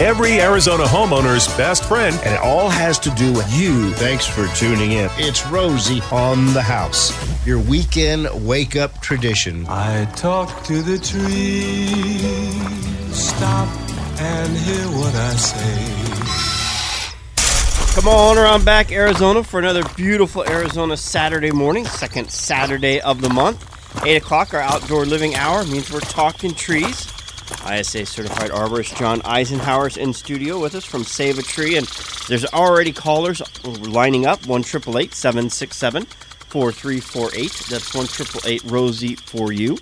every Arizona homeowner's best friend. And it all has to do with you. Thanks for tuning in. It's Rosie on the house, your weekend wake up tradition. I talk to the trees, stop and hear what I say. Come on around back, Arizona, for another beautiful Arizona Saturday morning, second Saturday of the month. 8 o'clock, our outdoor living hour means we're talking trees. ISA certified arborist John Eisenhower's in studio with us from Save a Tree, and there's already callers lining up 1 767 4348. That's 1 Rosie for you.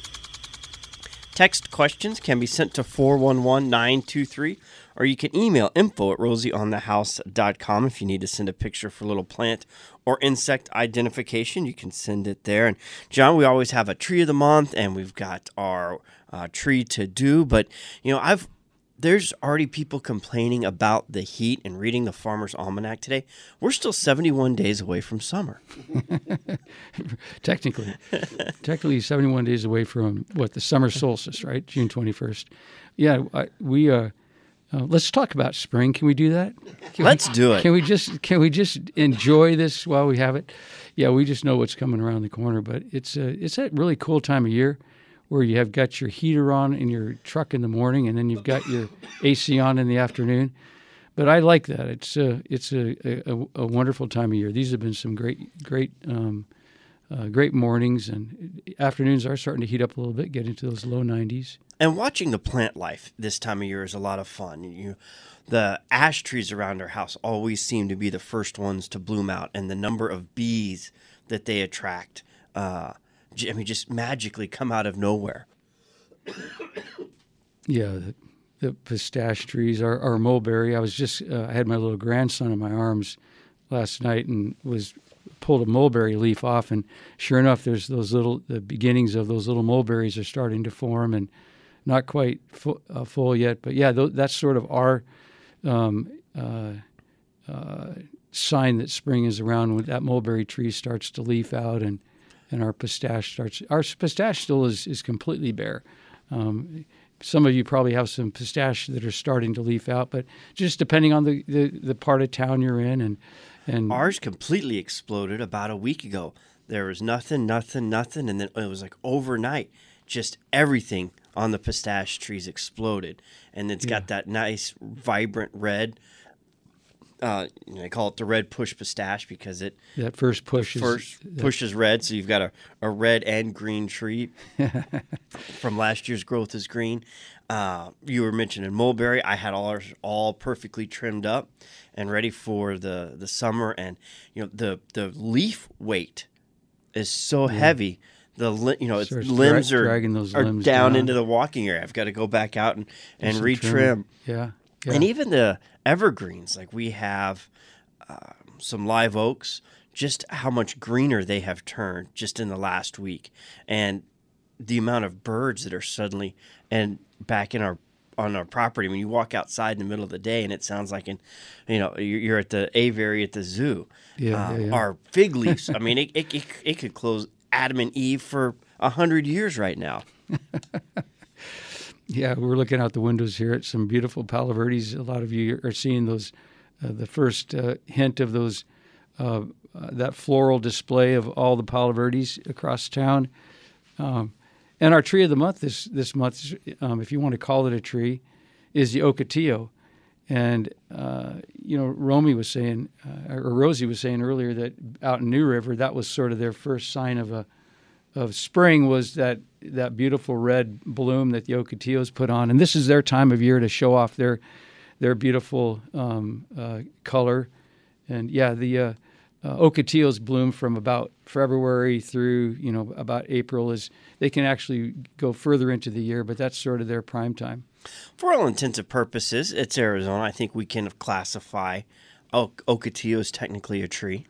Text questions can be sent to 411 923 or you can email info at rosieonthehouse.com if you need to send a picture for little plant or insect identification. You can send it there. And John, we always have a tree of the month, and we've got our uh, tree to do. But you know, I've there's already people complaining about the heat and reading the Farmer's Almanac today. We're still 71 days away from summer. technically, technically 71 days away from what the summer solstice, right? June 21st. Yeah, I, we uh, uh, let's talk about spring. Can we do that? Can let's we, do it. Can we just can we just enjoy this while we have it? Yeah, we just know what's coming around the corner, but it's a it's a really cool time of year where you have got your heater on in your truck in the morning, and then you've got your AC on in the afternoon. But I like that. It's a it's a, a, a wonderful time of year. These have been some great great um, uh, great mornings, and afternoons are starting to heat up a little bit, get into those low 90s. And watching the plant life this time of year is a lot of fun. You, the ash trees around our house always seem to be the first ones to bloom out, and the number of bees that they attract, uh, I mean, just magically come out of nowhere. yeah, the, the pistache trees, our mulberry. I was just, uh, I had my little grandson in my arms last night and was pulled a mulberry leaf off, and sure enough, there's those little the beginnings of those little mulberries are starting to form, and not quite full, uh, full yet, but yeah, th- that's sort of our um, uh, uh, sign that spring is around when that mulberry tree starts to leaf out and and our pistache starts. Our pistache still is is completely bare. Um, some of you probably have some pistache that are starting to leaf out, but just depending on the, the, the part of town you're in and and ours completely exploded about a week ago. There was nothing, nothing, nothing, and then it was like overnight, just everything on the pistache trees exploded, and it's yeah. got that nice vibrant red. Uh, you know, they call it the red push pistache because it that first push first is, push is red, so you've got a, a red and green tree from last year's growth is green. Uh, you were mentioning mulberry. I had all ours all perfectly trimmed up and ready for the the summer, and you know the the leaf weight is so yeah. heavy the you know its limbs dra- are dragging those are limbs down, down, into the walking area. I've got to go back out and and retrim. Yeah. Yeah. and even the evergreens, like we have uh, some live oaks. Just how much greener they have turned just in the last week, and the amount of birds that are suddenly and back in our on our property when you walk outside in the middle of the day and it sounds like in you know you're at the aviary at the zoo yeah, uh, yeah, yeah. our fig leaves i mean it, it, it, it, could close Adam and Eve for a hundred years right now. yeah, we're looking out the windows here at some beautiful palo verdes. A lot of you are seeing those, uh, the first uh, hint of those, uh, uh that floral display of all the palo verdes across town. Um, and our tree of the month this this month, um, if you want to call it a tree, is the ocotillo. And uh, you know, Romy was saying, uh, or Rosie was saying earlier that out in New River, that was sort of their first sign of a of spring was that that beautiful red bloom that the ocotillos put on, and this is their time of year to show off their their beautiful um, uh, color. And yeah, the uh, uh, ocotillos bloom from about February through you know about April. Is they can actually go further into the year, but that's sort of their prime time. For all intents and purposes, it's Arizona. I think we can classify Ocotillo as technically a tree.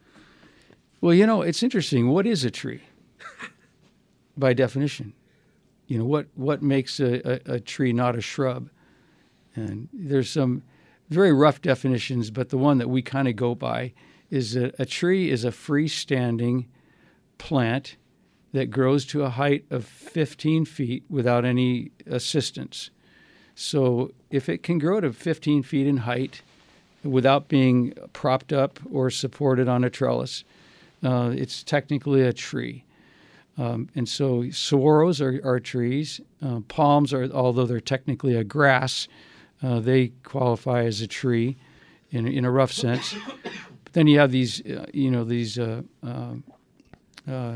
Well, you know, it's interesting. What is a tree by definition? You know, what, what makes a, a, a tree not a shrub? And there's some very rough definitions, but the one that we kind of go by is that a tree is a freestanding plant that grows to a height of 15 feet without any assistance. So if it can grow to 15 feet in height without being propped up or supported on a trellis, uh, it's technically a tree. Um, and so saguaros are, are trees. Uh, palms are, although they're technically a grass, uh, they qualify as a tree in, in a rough sense. But then you have these, uh, you know, these, uh, uh, uh,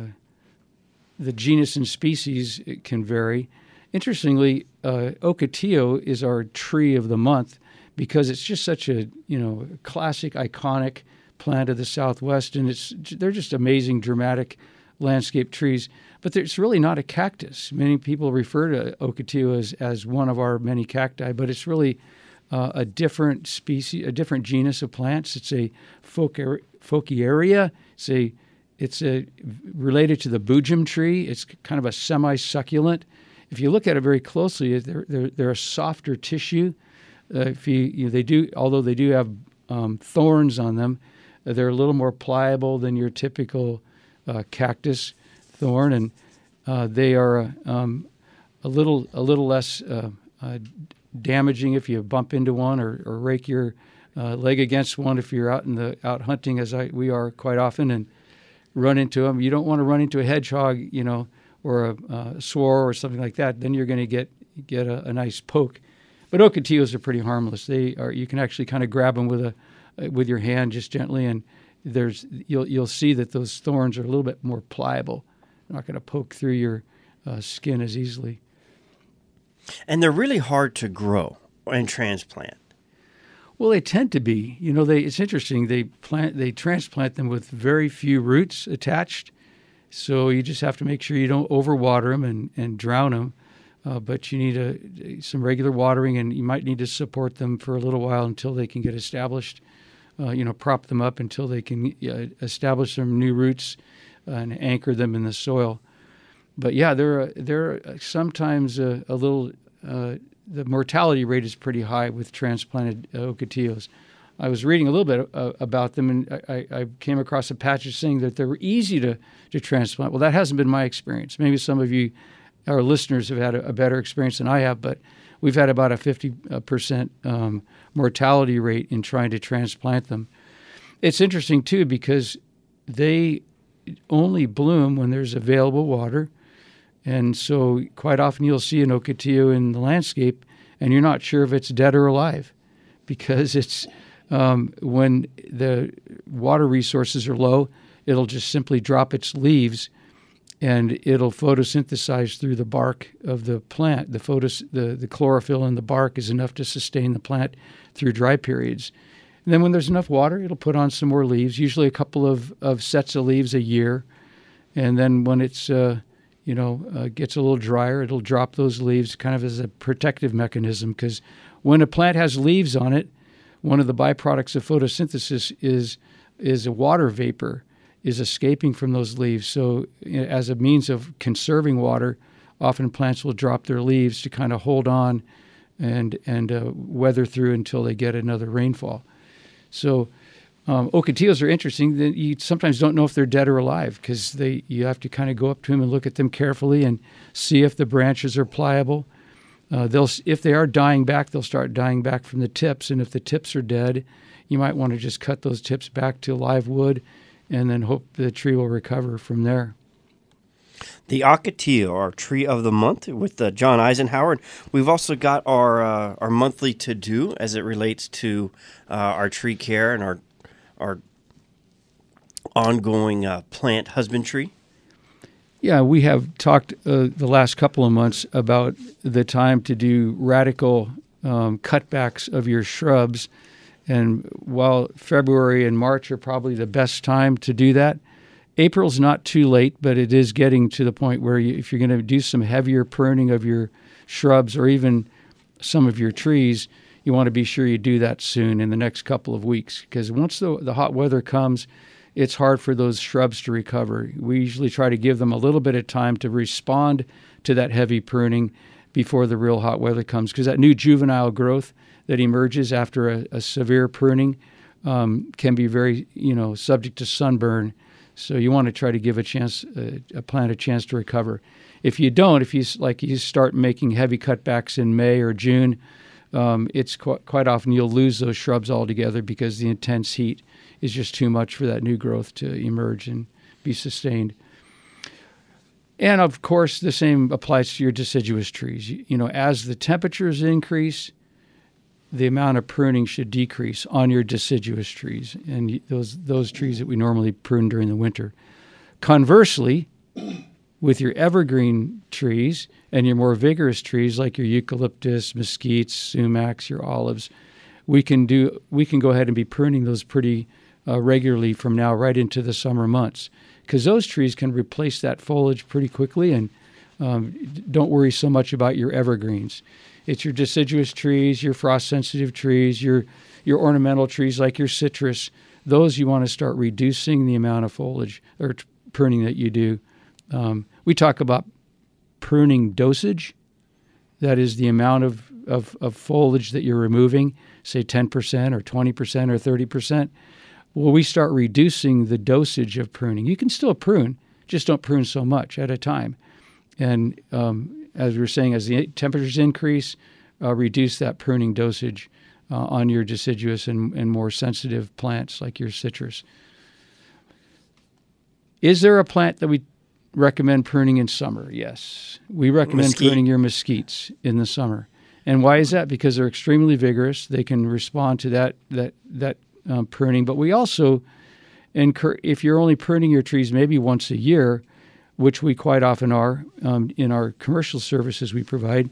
the genus and species can vary. Interestingly, ocotillo is our tree of the month because it's just such a, you know, classic, iconic plant of the Southwest, and it's they're just amazing, dramatic landscape trees. But it's really not a cactus. Many people refer to ocotillo as, as one of our many cacti, but it's really uh, a different species, a different genus of plants. It's a Fouquieria. It's a it's a, related to the boojum tree. It's kind of a semi-succulent. If you look at it very closely, they're, they're, they're a softer tissue. Uh, if you, you know, they do, although they do have um, thorns on them, uh, they're a little more pliable than your typical cactus thorn, and uh, they are um, a little a little less uh, uh, damaging if you bump into one or, or rake your leg against one if you're out in the out hunting, as I, we are quite often, and run into them. You don't want to run into a hedgehog, you know, or a, a swore or something like that. Then you're going to get get a, a nice poke. But ocotillos are pretty harmless. They are you can actually kind of grab them with a with your hand just gently, and there's you'll you'll see that those thorns are a little bit more pliable. They're not going to poke through your uh, skin as easily. And they're really hard to grow and transplant. Well, they tend to be. You know, they it's interesting. They plant they transplant them with very few roots attached. So you just have to make sure you don't overwater them and, and drown them. Uh, but you need a, some regular watering, and you might need to support them for a little while until they can get established uh, you know, prop them up until they can uh, establish some new roots and anchor them in the soil. But yeah, they're they're sometimes a, a little. Uh, the mortality rate is pretty high with transplanted ocotillos. I was reading a little bit uh, about them, and I, I, came across a passage saying that they were easy to, to transplant. Well, that hasn't been my experience. Maybe some of you, our listeners, have had a, a better experience than I have, but we've had about a 50% um, mortality rate in trying to transplant them. It's interesting, too, because they only bloom when there's available water. And so, quite often, you'll see an ocotillo in the landscape, and you're not sure if it's dead or alive because it's um, when the water resources are low, it'll just simply drop its leaves and it'll photosynthesize through the bark of the plant. The photos, the, the chlorophyll in the bark is enough to sustain the plant through dry periods. And then when there's enough water, it'll put on some more leaves, usually a couple of, of sets of leaves a year. And then when it's uh, you know uh, gets a little drier, it'll drop those leaves kind of as a protective mechanism because when a plant has leaves on it, one of the byproducts of photosynthesis is is a water vapor is escaping from those leaves. So, as a means of conserving water, often plants will drop their leaves to kind of hold on and and uh, weather through until they get another rainfall. So, um, ocotillos are interesting. You sometimes don't know if they're dead or alive because they you have to kind of go up to them and look at them carefully and see if the branches are pliable. Uh, they'll if they are dying back, they'll start dying back from the tips, and if the tips are dead, you might want to just cut those tips back to live wood and then hope the tree will recover from there. The Ocotillo, our tree of the month, with uh, John Eisenhower. We've also got our uh, our monthly to do as it relates to uh, our tree care and our our ongoing uh, plant husbandry. Yeah, we have talked uh, the last couple of months about the time to do radical um, cutbacks of your shrubs and while February and March are probably the best time to do that, April's not too late, but it is getting to the point where you, if you're going to do some heavier pruning of your shrubs or even some of your trees, you want to be sure you do that soon in the next couple of weeks because once the, the hot weather comes, it's hard for those shrubs to recover. We usually try to give them a little bit of time to respond to that heavy pruning before the real hot weather comes because that new juvenile growth that emerges after a, a severe pruning um, can be very, you know, subject to sunburn. So you want to try to give a chance, uh, a plant a chance to recover. If you don't, if you like, you start making heavy cutbacks in May or June, um, it's qu- quite often you'll lose those shrubs altogether because the intense heat is just too much for that new growth to emerge and be sustained. And of course, the same applies to your deciduous trees. You, you know, as the temperatures increase, the amount of pruning should decrease on your deciduous trees and those those trees that we normally prune during the winter. Conversely, with your evergreen trees and your more vigorous trees like your eucalyptus, mesquites, sumacs, your olives, we can do we can go ahead and be pruning those pretty uh, regularly from now right into the summer months because those trees can replace that foliage pretty quickly and um, don't worry so much about your evergreens. It's your deciduous trees, your frost sensitive trees, your your ornamental trees like your citrus. Those you want to start reducing the amount of foliage or t- pruning that you do. Um, we talk about pruning dosage. That is the amount of, of, of foliage that you're removing, say 10% or 20% or 30%. Well, we start reducing the dosage of pruning. You can still prune, just don't prune so much at a time. And um, as we were saying, as the temperatures increase, uh, reduce that pruning dosage uh, on your deciduous and, and more sensitive plants like your citrus. Is there a plant that we recommend pruning in summer? Yes. We recommend Mesquite. pruning your mesquites in the summer. And why is that? Because they're extremely vigorous. They can respond to that that that um, pruning. But we also encourage if you're only pruning your trees maybe once a year, which we quite often are um, in our commercial services we provide,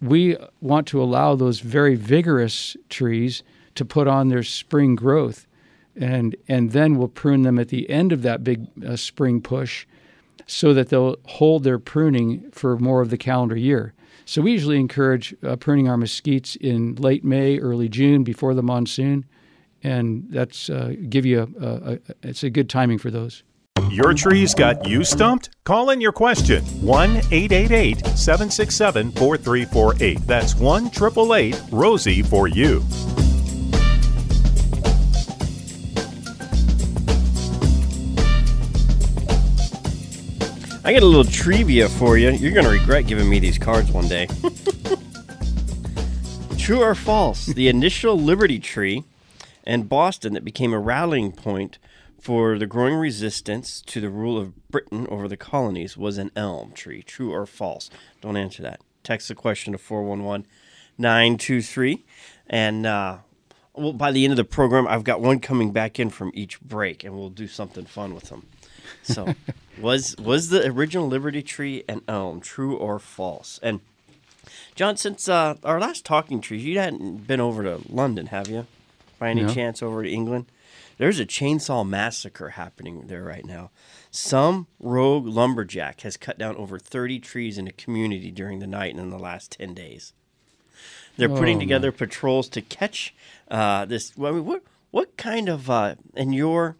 we want to allow those very vigorous trees to put on their spring growth, and and then we'll prune them at the end of that big uh, spring push, so that they'll hold their pruning for more of the calendar year. So we usually encourage uh, pruning our mesquites in late May, early June, before the monsoon, and that's uh, give you a, a, a it's a good timing for those. Your trees got you stumped? Call in your question 1 888 767 4348. That's 1 888 Rosie for you. I got a little trivia for you. You're going to regret giving me these cards one day. True or false? The initial Liberty Tree in Boston that became a rallying point for the growing resistance to the rule of Britain over the colonies was an elm tree. True or false? Don't answer that. Text the question to 411 923. And uh, well, by the end of the program, I've got one coming back in from each break, and we'll do something fun with them. So, was was the original Liberty Tree an elm? True or false? And John, since uh, our last talking trees, you hadn't been over to London, have you? By any No. chance, over to England? There's a chainsaw massacre happening there right now. Some rogue lumberjack has cut down over 30 trees in a community during the night and in the last 10 days. They're putting Oh, together patrols to catch uh, this. Well, I mean, what what kind of uh, in your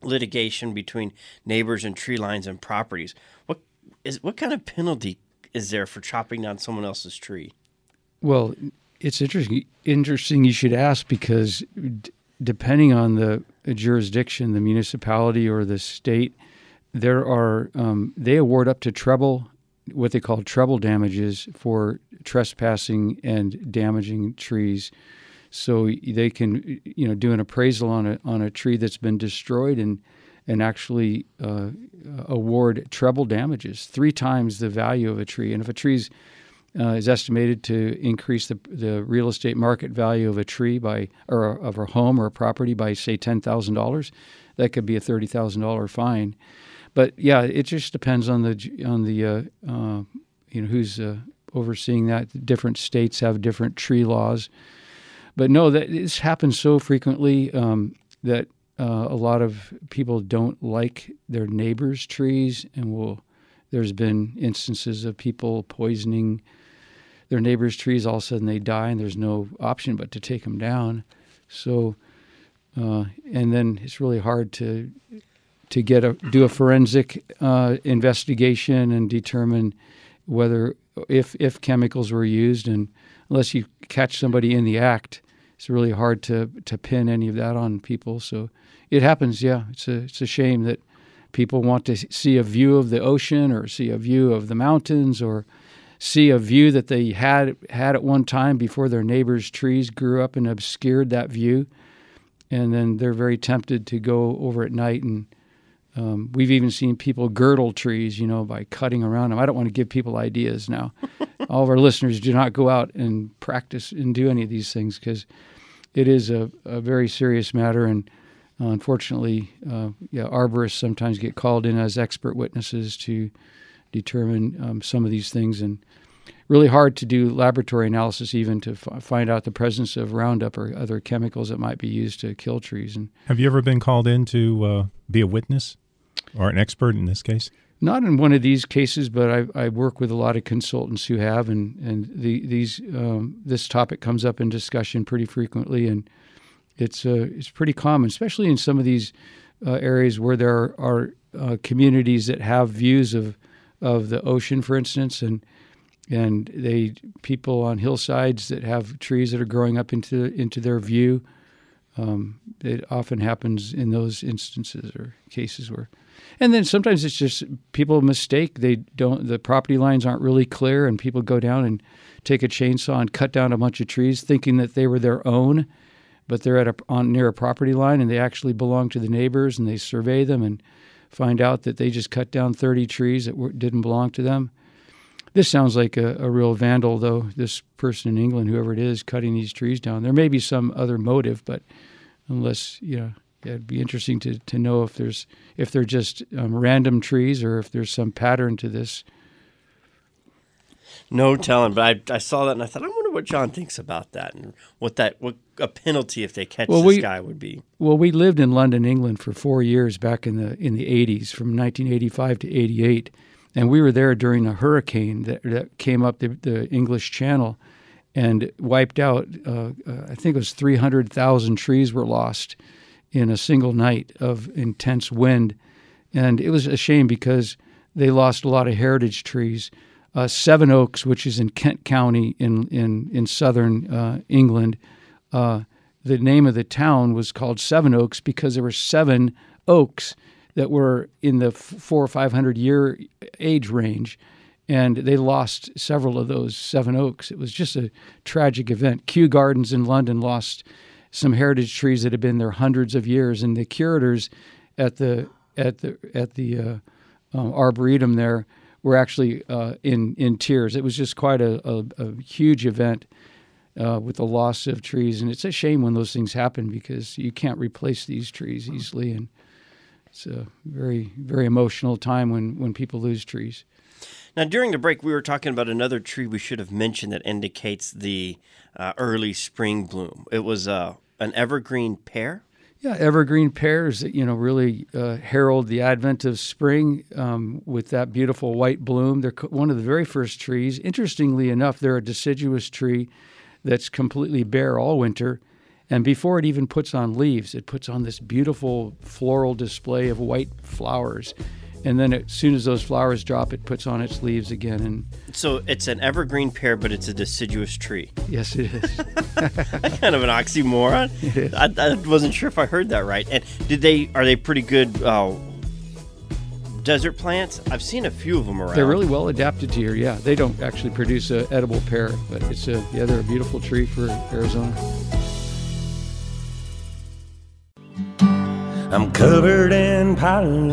litigation between neighbors and tree lines and properties? What is what kind of penalty is there for chopping down someone else's tree? Well, it's interesting. Interesting you should ask because depending on the jurisdiction, the municipality or the state, there are um, they award up to treble what they call treble damages for trespassing and damaging trees. So they can you know do an appraisal on a on a tree that's been destroyed and and actually uh, award treble damages, three times the value of a tree. And if a tree's uh, is estimated to increase the the real estate market value of a tree by or of a home or a property by say ten thousand dollars. That could be a thirty thousand dollar fine. But yeah, it just depends on the on the uh, uh, you know who's uh, overseeing that. Different states have different tree laws. But no, that this happens so frequently um, that uh, a lot of people don't like their neighbors' trees, and will. There's been instances of people poisoning their neighbors' trees. All of a sudden, they die, and there's no option but to take them down. So, uh, and then it's really hard to to get a do a forensic uh, investigation and determine whether if if chemicals were used, and unless you catch somebody in the act, it's really hard to to pin any of that on people. So it happens. Yeah, it's a it's a shame that people want to see a view of the ocean or see a view of the mountains or see a view that they had had at one time before their neighbors' trees grew up and obscured that view, and then they're very tempted to go over at night and. Um, we've even seen people girdle trees, you know, by cutting around them. I don't want to give people ideas now. All of our listeners do not go out and practice and do any of these things because it is a, a very serious matter. And uh, unfortunately, uh, yeah, arborists sometimes get called in as expert witnesses to determine um, some of these things. And really hard to do laboratory analysis even to f- find out the presence of Roundup or other chemicals that might be used to kill trees. And Have you ever been called in to uh, be a witness or an expert in this case? Not in one of these cases, but I, I work with a lot of consultants who have, and and the, these um, this topic comes up in discussion pretty frequently, and it's uh, it's pretty common, especially in some of these uh, areas where there are uh, communities that have views of of the ocean, for instance, and and they people on hillsides that have trees that are growing up into into their view. Um, it often happens in those instances or cases where and then sometimes it's just people mistake. They don't. The property lines aren't really clear, and people go down and take a chainsaw and cut down a bunch of trees, thinking that they were their own, but they're at a on near a property line, and they actually belong to the neighbors. And they survey them and find out that they just cut down 30 trees that were, didn't belong to them. This sounds like a, a real vandal, though. This person in England, whoever it is, cutting these trees down. There may be some other motive, but unless you know it'd be interesting to, to know if there's if they're just um, random trees or if there's some pattern to this. No telling, but I, I saw that and I thought I wonder what John thinks about that and what that what a penalty if they catch Well, this we- guy would be. Well, we lived in London, England, for four years back in the in the 80s, from 1985 to 88, and we were there during a hurricane that, that came up the, the English Channel and wiped out. Uh, uh, I think it was 300,000 trees were lost in a single night of intense wind, and it was a shame because they lost a lot of heritage trees. Uh, Sevenoaks, which is in Kent County in in in southern uh, England. Uh, the name of the town was called Sevenoaks because there were seven oaks that were in the four or five hundred year age range, and they lost several of those seven oaks. It was just a tragic event. Kew Gardens in London lost some heritage trees that had been there hundreds of years, and the curators at the at the at the uh, um, arboretum there were actually uh, in in tears. It was just quite a, a, a huge event uh, with the loss of trees, and it's a shame when those things happen because you can't replace these trees easily, and it's a very very emotional time when when people lose trees. Now, during the break, we were talking about another tree we should have mentioned that indicates the uh, early spring bloom. It was uh, an evergreen pear. Yeah, evergreen pears that you know really uh, herald the advent of spring um, with that beautiful white bloom. They're one of the very first trees. Interestingly enough, they're a deciduous tree that's completely bare all winter, and before it even puts on leaves, it puts on this beautiful floral display of white flowers. And then as soon as those flowers drop, it puts on its leaves again. And So it's an evergreen pear, but it's a deciduous tree. yes, it is. kind of an oxymoron. I, I wasn't sure if I heard that right. And did they are they pretty good uh, desert plants? I've seen a few of them around. They're really well adapted to here. Yeah, they don't actually produce a edible pear, but it's a yeah, they're a beautiful tree for Arizona. I'm covered in pollen.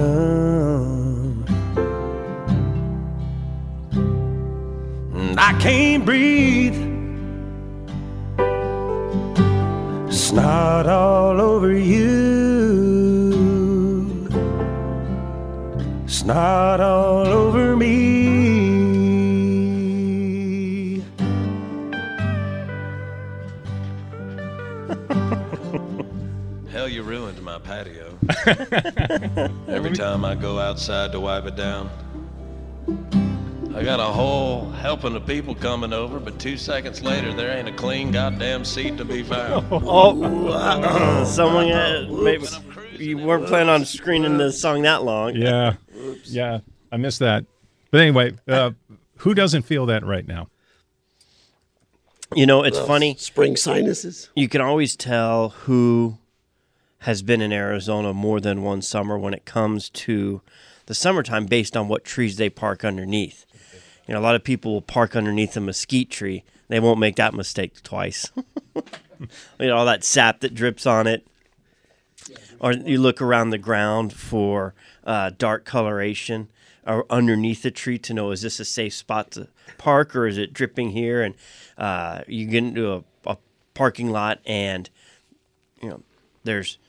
And I can't breathe. Snot all over you. Snot all over me. Hell, you ruined my patio. Every time I go outside to wipe it down, I got a whole helping of people coming over, but two seconds later, there ain't a clean goddamn seat to be found. Oh, uh, someone uh, maybe you weren't planning on screening the song that long. Yeah. Yeah. I missed that. But anyway, uh, who doesn't feel that right now? You know, it's Those funny. Spring sinuses. You can always tell who has been in Arizona more than one summer when it comes to the summertime based on what trees they park underneath. You know, a lot of people will park underneath a mesquite tree. They won't make that mistake twice. you know, all that sap that drips on it. Or you look around the ground for uh, dark coloration or underneath the tree to know is this a safe spot to park or is it dripping here? And uh, you get into a, a parking lot and you know there's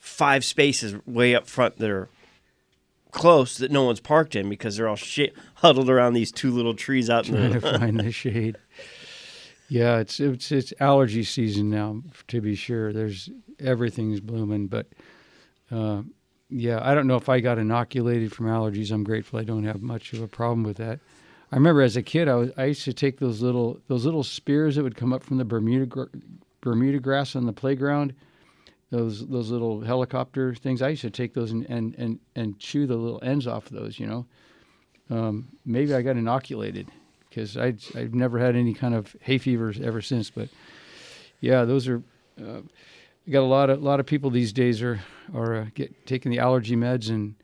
five spaces way up front that are close that no one's parked in because they're all shit huddled around these two little trees out in trying to the find the shade. Yeah, it's it's it's allergy season now. To be sure, there's everything's blooming, but uh, yeah, I don't know if I got inoculated from allergies. I'm grateful I don't have much of a problem with that. I remember as a kid, I was I used to take those little those little spears that would come up from the Bermuda Bermuda grass on the playground. Those those little helicopter things. I used to take those and and and, and chew the little ends off of those. You know, um, maybe I got inoculated because I I've never had any kind of hay fevers ever since. But yeah, those are. Uh, got a lot of lot of people these days are are uh, get taking the allergy meds and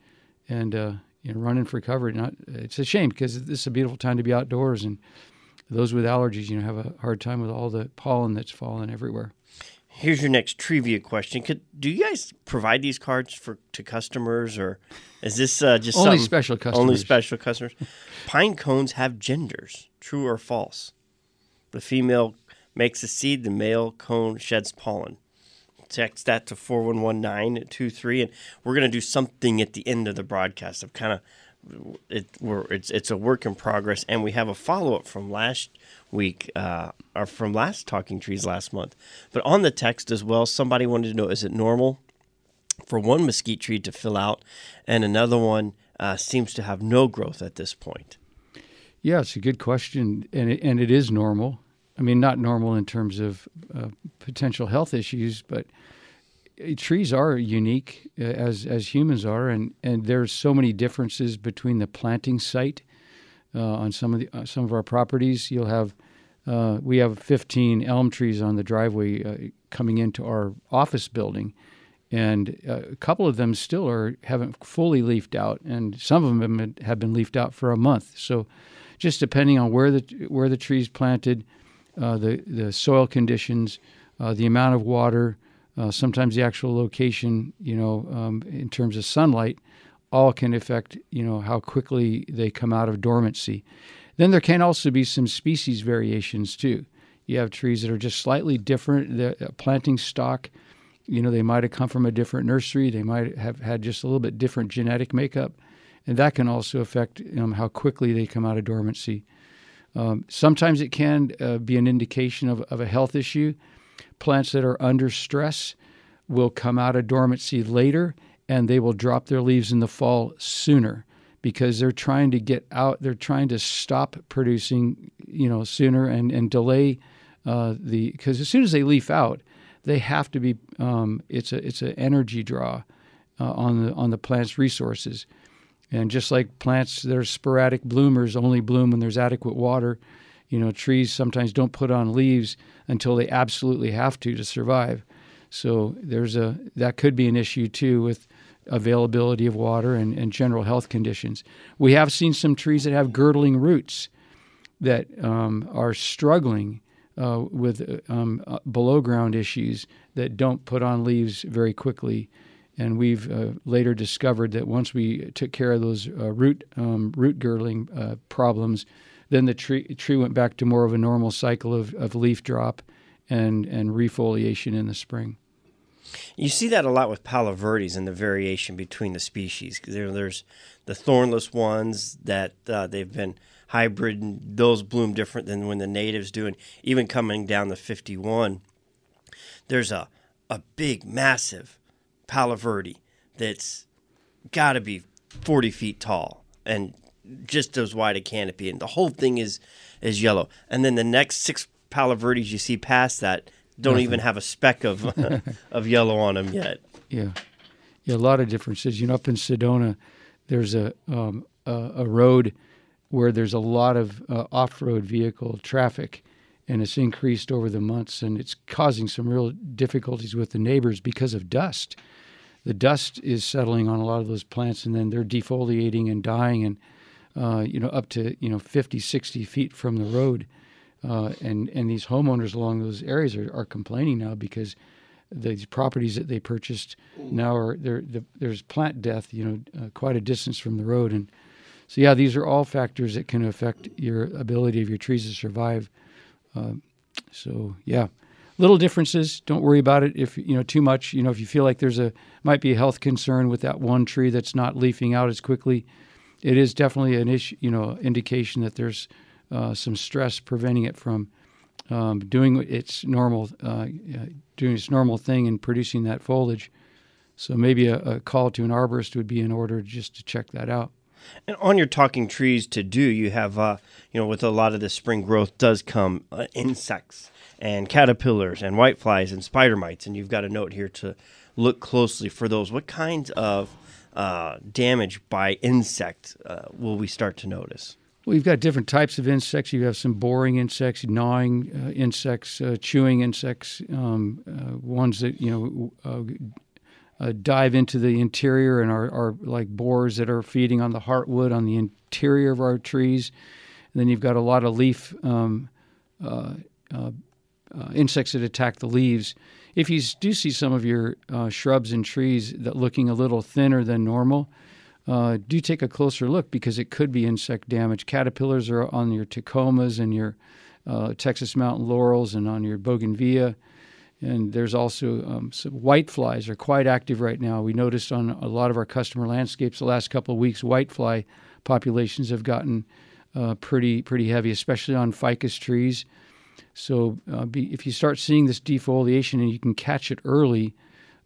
and uh, you know running for cover. Not it's a shame because this is a beautiful time to be outdoors and those with allergies, you know, have a hard time with all the pollen that's falling everywhere. Here's your next trivia question. Could do you guys provide these cards for to customers, or is this uh, just Only special Only customers. special customers. Pine cones have genders. True or false? The female makes a seed. The male cone sheds pollen. Text that to four one one nine two three, and we're gonna do something at the end of the broadcast. I'm kind of it, it's it's a work in progress, and we have a follow up from last week, uh, or from last Talking Trees last month. But on the text as well, somebody wanted to know: is it normal for one mesquite tree to fill out, and another one uh, seems to have no growth at this point? Yeah, it's a good question, and it, and it is normal. I mean, not normal in terms of uh, potential health issues, but trees are unique uh, as as humans are, and and there's so many differences between the planting site uh, on some of the uh, some of our properties. You'll have uh, we have 15 elm trees on the driveway uh, coming into our office building, and uh, a couple of them still are haven't fully leafed out, and some of them have been leafed out for a month. So, just depending on where the where the tree's planted, uh, the the soil conditions, the amount of water, uh, sometimes the actual location, you know, um, in terms of sunlight, all can affect you know how quickly they come out of dormancy. Then there can also be some species variations too. You have trees that are just slightly different. The uh, planting stock, you know, they might have come from a different nursery. They might have had just a little bit different genetic makeup, and that can also affect um, how quickly they come out of dormancy. Um, sometimes it can uh, be an indication of, of a health issue. Plants that are under stress will come out of dormancy later and they will drop their leaves in the fall sooner because they're trying to get out, they're trying to stop producing, you know, sooner and, and delay uh, the, because as soon as they leaf out, they have to be, um, it's a, it's an energy draw uh, on the, on the plant's resources. And just like plants that are sporadic bloomers only bloom when there's adequate water, you know, trees sometimes don't put on leaves until they absolutely have to to survive. So there's a that could be an issue too with availability of water and, and general health conditions. We have seen some trees that have girdling roots that um, are struggling uh, with um, uh, below ground issues that don't put on leaves very quickly. And we've uh, later discovered that once we took care of those uh, root um, root girdling uh, problems, then the tree tree went back to more of a normal cycle of, of leaf drop and and refoliation in the spring. You see that a lot with Palo Verdes and the variation between the species. There, there's the thornless ones that uh, they've been hybrid, those bloom different than when the natives do. And even coming down the 51, there's a, a big, massive Palo Verde that's got to be 40 feet tall and just as wide a canopy. And the whole thing is, is yellow. And then the next six Palo Verdes you see past that don't Nothing. even have a speck of of yellow on them yet. Yeah, yeah, a lot of differences. You know, up in Sedona, there's a um, a, a road where there's a lot of uh, off-road vehicle traffic, and it's increased over the months, and it's causing some real difficulties with the neighbors because of dust. The dust is settling on a lot of those plants, and then they're defoliating and dying, and uh, you know up to you know 50, 60 feet from the road, uh, and and these homeowners along those areas are, are complaining now because these properties that they purchased now are there. The, there's plant death, you know, uh, quite a distance from the road, and so yeah, these are all factors that can affect your ability of your trees to survive. Uh, so yeah, little differences. Don't worry about it if you know too much. You know if you feel like there's a might be a health concern with that one tree that's not leafing out as quickly, it is definitely an issue. You know indication that there's uh, some stress preventing it from um, doing its normal uh, doing its normal thing and producing that foliage. So maybe a, a call to an arborist would be in order just to check that out. And on your talking trees to do, you have, uh, you know, with a lot of the spring growth does come uh, insects and caterpillars and whiteflies and spider mites. And you've got a note here to look closely for those. What kinds of uh, damage by insect uh, will we start to notice? Well, you've got different types of insects. You have some boring insects, gnawing uh, insects, uh, chewing insects, um, ones that, you know, uh, dive into the interior and are, are like borers that are feeding on the heartwood on the interior of our trees. And then you've got a lot of leaf um, uh, uh, uh insects that attack the leaves. If you do see some of your uh, shrubs and trees that looking a little thinner than normal, uh, do take a closer look because it could be insect damage. Caterpillars are on your tecomas and your Texas mountain laurels and on your bougainvillea. And there's also um, some white flies are quite active right now. We noticed on a lot of our customer landscapes the last couple of weeks, white fly populations have gotten uh, pretty pretty heavy, especially on ficus trees. So uh, be, if you start seeing this defoliation and you can catch it early,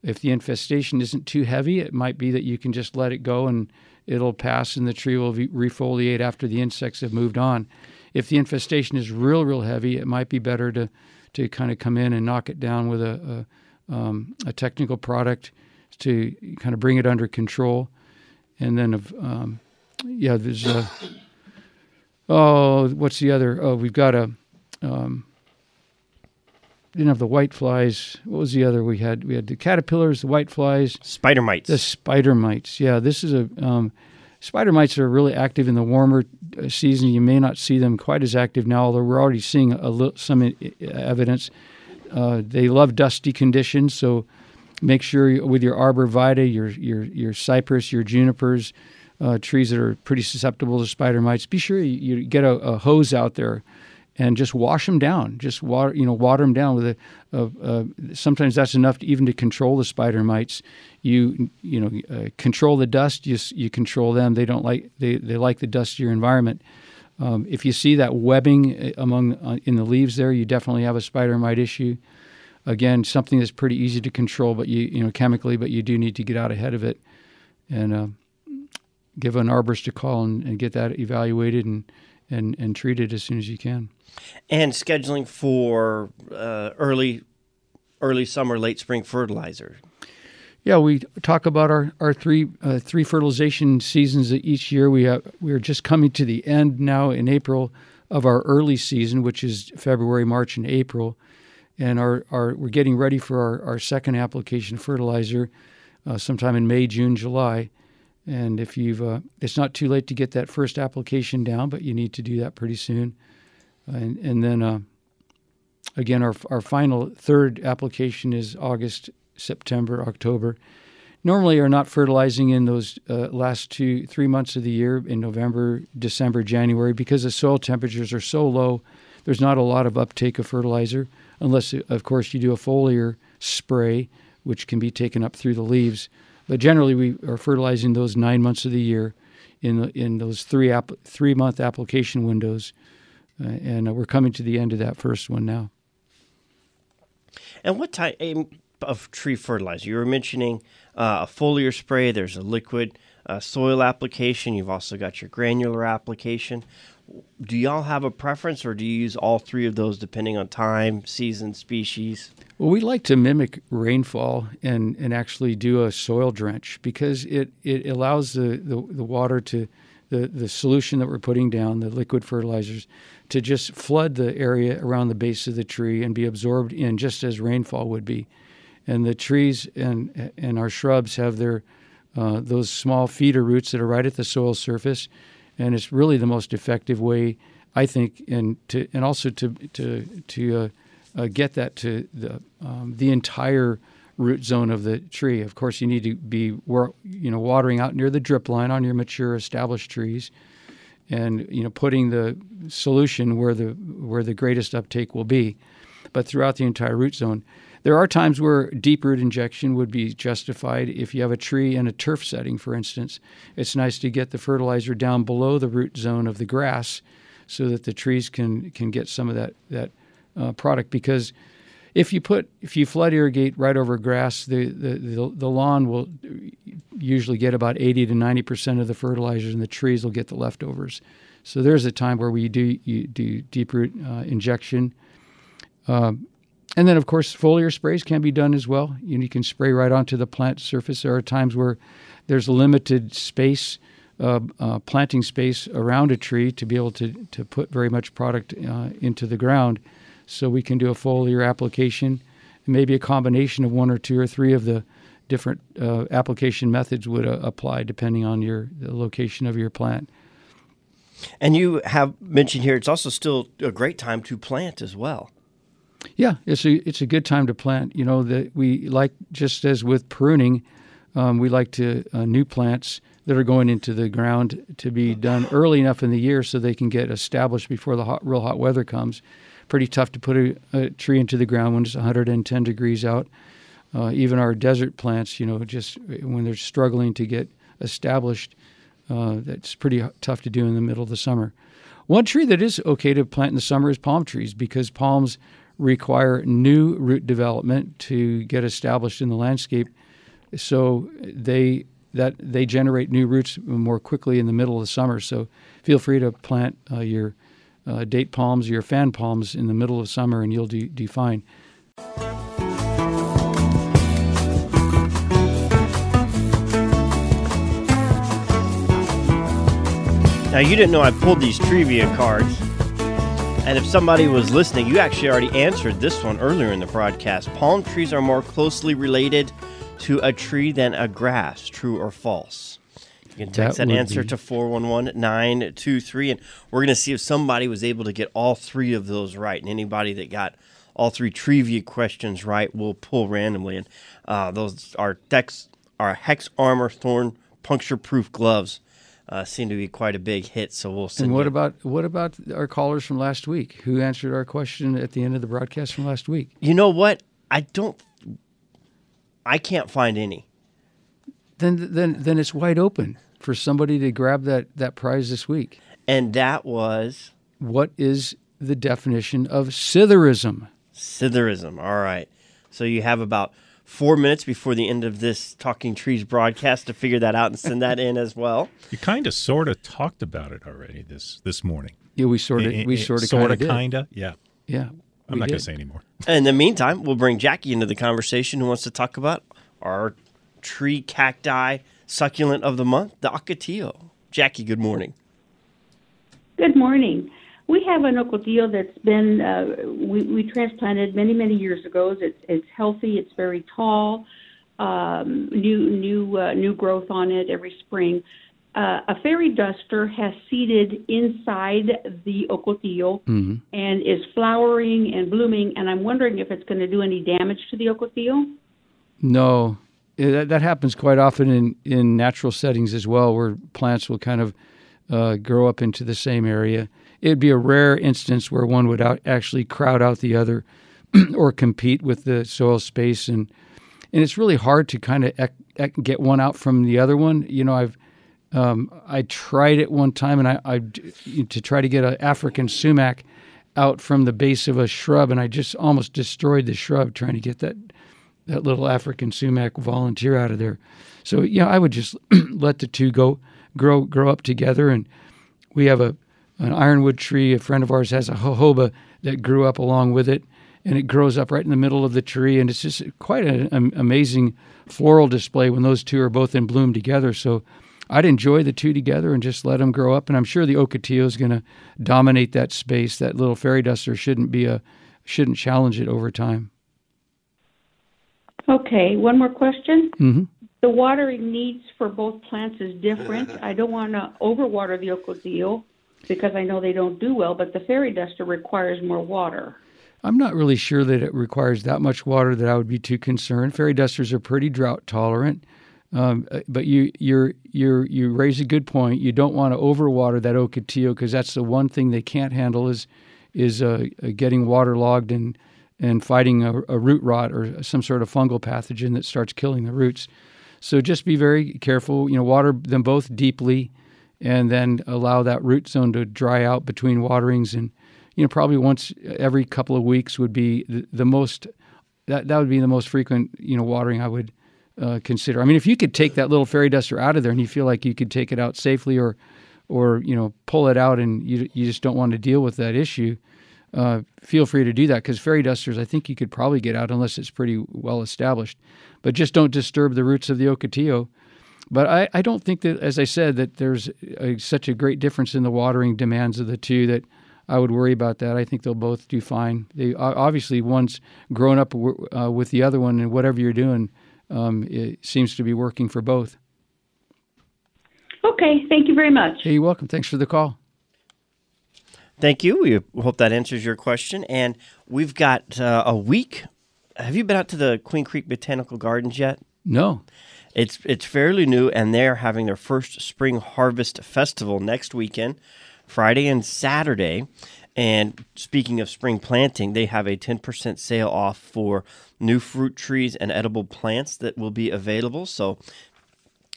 if the infestation isn't too heavy, it might be that you can just let it go and it'll pass and the tree will refoliate after the insects have moved on. If the infestation is real real heavy, it might be better to to kind of come in and knock it down with a, a, um, a technical product to kind of bring it under control. And then, um, yeah, there's a, oh, what's the other? Oh, we've got a, um, didn't have the white flies. What was the other we had? We had the caterpillars, the white flies, spider mites. The spider mites. Yeah, this is a um, Spider mites are really active in the warmer uh, season. You may not see them quite as active now, although we're already seeing a little, some evidence. Uh, they love dusty conditions, so make sure with your arborvitae, your your your cypress, your junipers, uh, trees that are pretty susceptible to spider mites, be sure you, you get a, a, hose out there and just wash them down. Just water, you know, water them down with a. sometimes that's enough to even to control the spider mites. You you know uh, control the dust. You you control them. They don't like they they like the dustier environment. Um, if you see that webbing uh, among uh, in the leaves there, you definitely have a spider mite issue. Again, something that's pretty easy to control, but you you know chemically, but you do need to get out ahead of it, and uh, give an arborist a call and, and get that evaluated and and and it as soon as you can and scheduling for uh, early early summer, late spring fertilizer. Yeah, we talk about our our three uh, three fertilization seasons each year. We have we are just coming to the end now in April of our early season, which is February, March, and April, and our, our we're getting ready for our, our second application fertilizer uh, sometime in May, June, July. And if you've, uh, it's not too late to get that first application down, but you need to do that pretty soon. And, and then uh, again, our, our final third application is August, September, October. Normally, are not fertilizing in those uh, last two, three months of the year in November, December, January because the soil temperatures are so low. There's not a lot of uptake of fertilizer unless, of course, you do a foliar spray, which can be taken up through the leaves. But generally, we are fertilizing those nine months of the year in in those three app, three month application windows uh, and uh, we're coming to the end of that first one now. And what type of tree fertilizer? You were mentioning uh, a foliar spray. There's a liquid uh, soil application. You've also got your granular application. Do y'all have a preference, or do you use all three of those depending on time, season, species? Well, we like to mimic rainfall and, and actually do a soil drench because it, it allows the, the, the water to the the solution that we're putting down, the liquid fertilizers, to just flood the area around the base of the tree and be absorbed in just as rainfall would be. And the trees and and our shrubs have their uh, those small feeder roots that are right at the soil surface, and it's really the most effective way, I think, and to and also to to to uh, uh, get that to the um, the entire root zone of the tree. Of course, you need to be you know watering out near the drip line on your mature established trees, and you know putting the solution where the where the greatest uptake will be, but throughout the entire root zone. There are times where deep root injection would be justified if you have a tree in a turf setting, for instance. It's nice to get the fertilizer down below the root zone of the grass so that the trees can, can get some of that, that uh, product because if you put if you flood irrigate right over grass, the, the, the, the, lawn will usually get about 80 to 90 percent of the fertilizers, and the trees will get the leftovers. So there's a time where we do do deep root uh, injection. Um, and then, of course, foliar sprays can be done as well. You, you can spray right onto the plant surface. There are times where there's limited space, uh, uh, planting space around a tree to be able to, to put very much product uh, into the ground. So we can do a foliar application. Maybe a combination of one or two or three of the different uh, application methods would uh, apply depending on your the location of your plant. And you have mentioned here it's also still a great time to plant as well. Yeah, it's a it's a good time to plant. You know that we like just as with pruning, um, we like to uh, new plants that are going into the ground to be done early enough in the year so they can get established before the hot, real hot weather comes. Pretty tough to put a, a tree into the ground when it's 110 degrees out. Uh, even our desert plants, you know, just when they're struggling to get established, uh, that's pretty tough to do in the middle of the summer. One tree that is okay to plant in the summer is palm trees because palms require new root development to get established in the landscape. So they that they generate new roots more quickly in the middle of the summer. So feel free to plant uh, your uh, date palms, your fan palms in the middle of summer, and you'll do, do fine. Now you didn't know I pulled these trivia cards. And if somebody was listening, you actually already answered this one earlier in the broadcast. Palm trees are more closely related to a tree than a grass, true or false? You can text that, that answer be. to 411-923 and we're going to see if somebody was able to get all three of those right. And anybody that got all three trivia questions right, we'll pull randomly. And uh, those are Dex, our Hex Armor Thorn puncture proof gloves uh, seem to be quite a big hit. So we'll send. And what you- about what about our callers from last week who answered our question at the end of the broadcast from last week? You know what? I don't. I can't find any. Then then then it's wide open for somebody to grab that that prize this week. And that was what is the definition of Sitherism? Sitherism. All right. So you have about four minutes before the end of this Talking Trees broadcast to figure that out and send that in as well. You kind of sort of talked about it already this this morning. Yeah, we sort of we sort of sort of kind of yeah. Yeah. I'm not going to say anymore. In the meantime, we'll bring Jackie into the conversation who wants to talk about our tree cacti succulent of the month, the ocotillo. Jackie, good morning. Good morning. We have an ocotillo that's been uh, we, we transplanted many many years ago. It's it's healthy. It's very tall. Um, new new uh, new growth on it every spring. Uh, a fairy duster has seeded inside the ocotillo mm-hmm. and is flowering and blooming. And I'm wondering if it's going to do any damage to the ocotillo. No, that, that happens quite often in, in natural settings as well, where plants will kind of uh, grow up into the same area. It'd be a rare instance where one would out, actually crowd out the other or compete with the soil space. And and it's really hard to kind of ec- ec- get one out from the other one. You know i've um, I tried it one time, and I, I to try to get an African sumac out from the base of a shrub, and I just almost destroyed the shrub trying to get that that little African sumac volunteer out of there. So yeah, I would just let the two go grow grow up together, and we have a an ironwood tree. A friend of ours has a jojoba that grew up along with it, and it grows up right in the middle of the tree. And it's just quite an amazing floral display when those two are both in bloom together. So I'd enjoy the two together and just let them grow up. And I'm sure the Ocotillo is going to dominate that space. That little fairy duster shouldn't be a shouldn't challenge it over time. Okay, one more question. hmm The watering needs for both plants is different. I don't want to overwater the Ocotillo because I know they don't do well, but the fairy duster requires more water. I'm not really sure that it requires that much water that I would be too concerned. Fairy dusters are pretty drought tolerant, um, uh, but you you you you raise a good point. You don't want to overwater that ocotillo because that's the one thing they can't handle is is uh, uh, getting waterlogged and and fighting a, a root rot or some sort of fungal pathogen that starts killing the roots. So just be very careful. You know, water them both deeply, and then allow that root zone to dry out between waterings and you know, probably once every couple of weeks would be the, the most. That that would be the most frequent, you know, watering I would uh, consider. I mean, if you could take that little fairy duster out of there and you feel like you could take it out safely, or, or you know, pull it out and you you just don't want to deal with that issue, uh, feel free to do that because fairy dusters, I think you could probably get out unless it's pretty well established. But just don't disturb the roots of the ocotillo. But I, I don't think that, as I said, that there's a, such a great difference in the watering demands of the two that I would worry about that. I think they'll both do fine. They obviously one's grown up uh, with the other one, and whatever you're doing, um, it seems to be working for both. Okay, thank you very much. Hey, you're welcome. Thanks for the call. Thank you. We hope that answers your question. And we've got uh, a week. Have you been out to the Queen Creek Botanical Gardens yet? No. It's it's fairly new, and they're having their first spring harvest festival next weekend. Friday and Saturday. And speaking of spring planting, they have a 10% sale off for new fruit trees and edible plants that will be available. So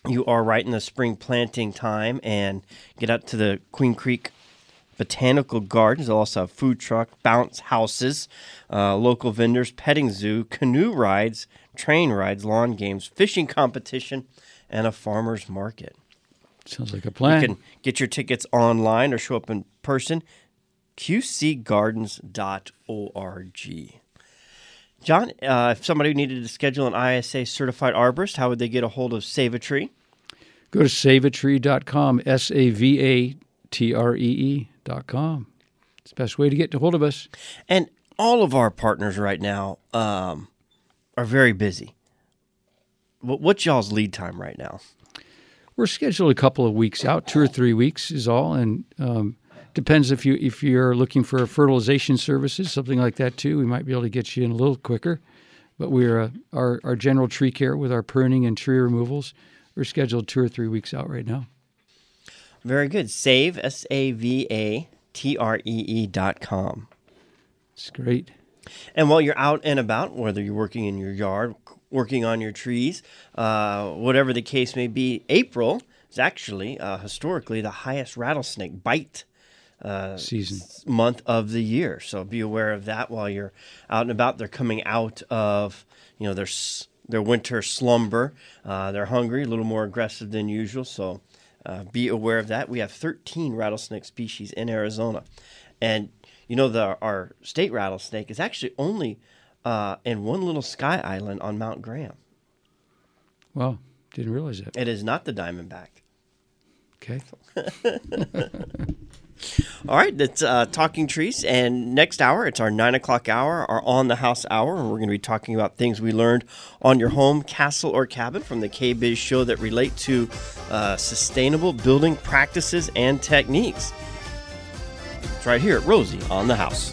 you are right in the spring planting time and get out to the Queen Creek Botanical Gardens. They'll also have food truck, bounce houses, uh, local vendors, petting zoo, canoe rides, train rides, lawn games, fishing competition, and a farmer's market. Sounds like a plan. You can get your tickets online or show up in person. qcgardens.org. John, uh, if somebody needed to schedule an ISA certified arborist, how would they get a hold of Save a Tree? Go to savatree.com, S A V A T R E E.com. It's the best way to get a hold of us. And all of our partners right now um, are very busy. What's y'all's lead time right now? We're scheduled a couple of weeks out, two or three weeks is all, and um, depends if you if you're looking for fertilization services, something like that too. We might be able to get you in a little quicker. But we're uh, our our general tree care with our pruning and tree removals. We're scheduled two or three weeks out right now. Very good. Save S A V A T R E E dot com. It's great. And while you're out and about, whether you're working in your yard, working on your trees, uh, whatever the case may be. April is actually uh, historically the highest rattlesnake bite uh, season month of the year. So be aware of that while you're out and about. They're coming out of you know their their winter slumber. Uh, they're hungry, a little more aggressive than usual. So uh, be aware of that. We have 13 rattlesnake species in Arizona, and you know the our state rattlesnake is actually only uh, in one little sky island on Mount Graham. Wow, didn't realize that. It is not the Diamondback. Okay. All right, that's uh, Talking Trees. And next hour, it's our 9 o'clock hour, our On the House hour. And we're going to be talking about things we learned on your home, castle, or cabin from the K Biz show that relate to uh, sustainable building practices and techniques. It's right here at Rosie on the House.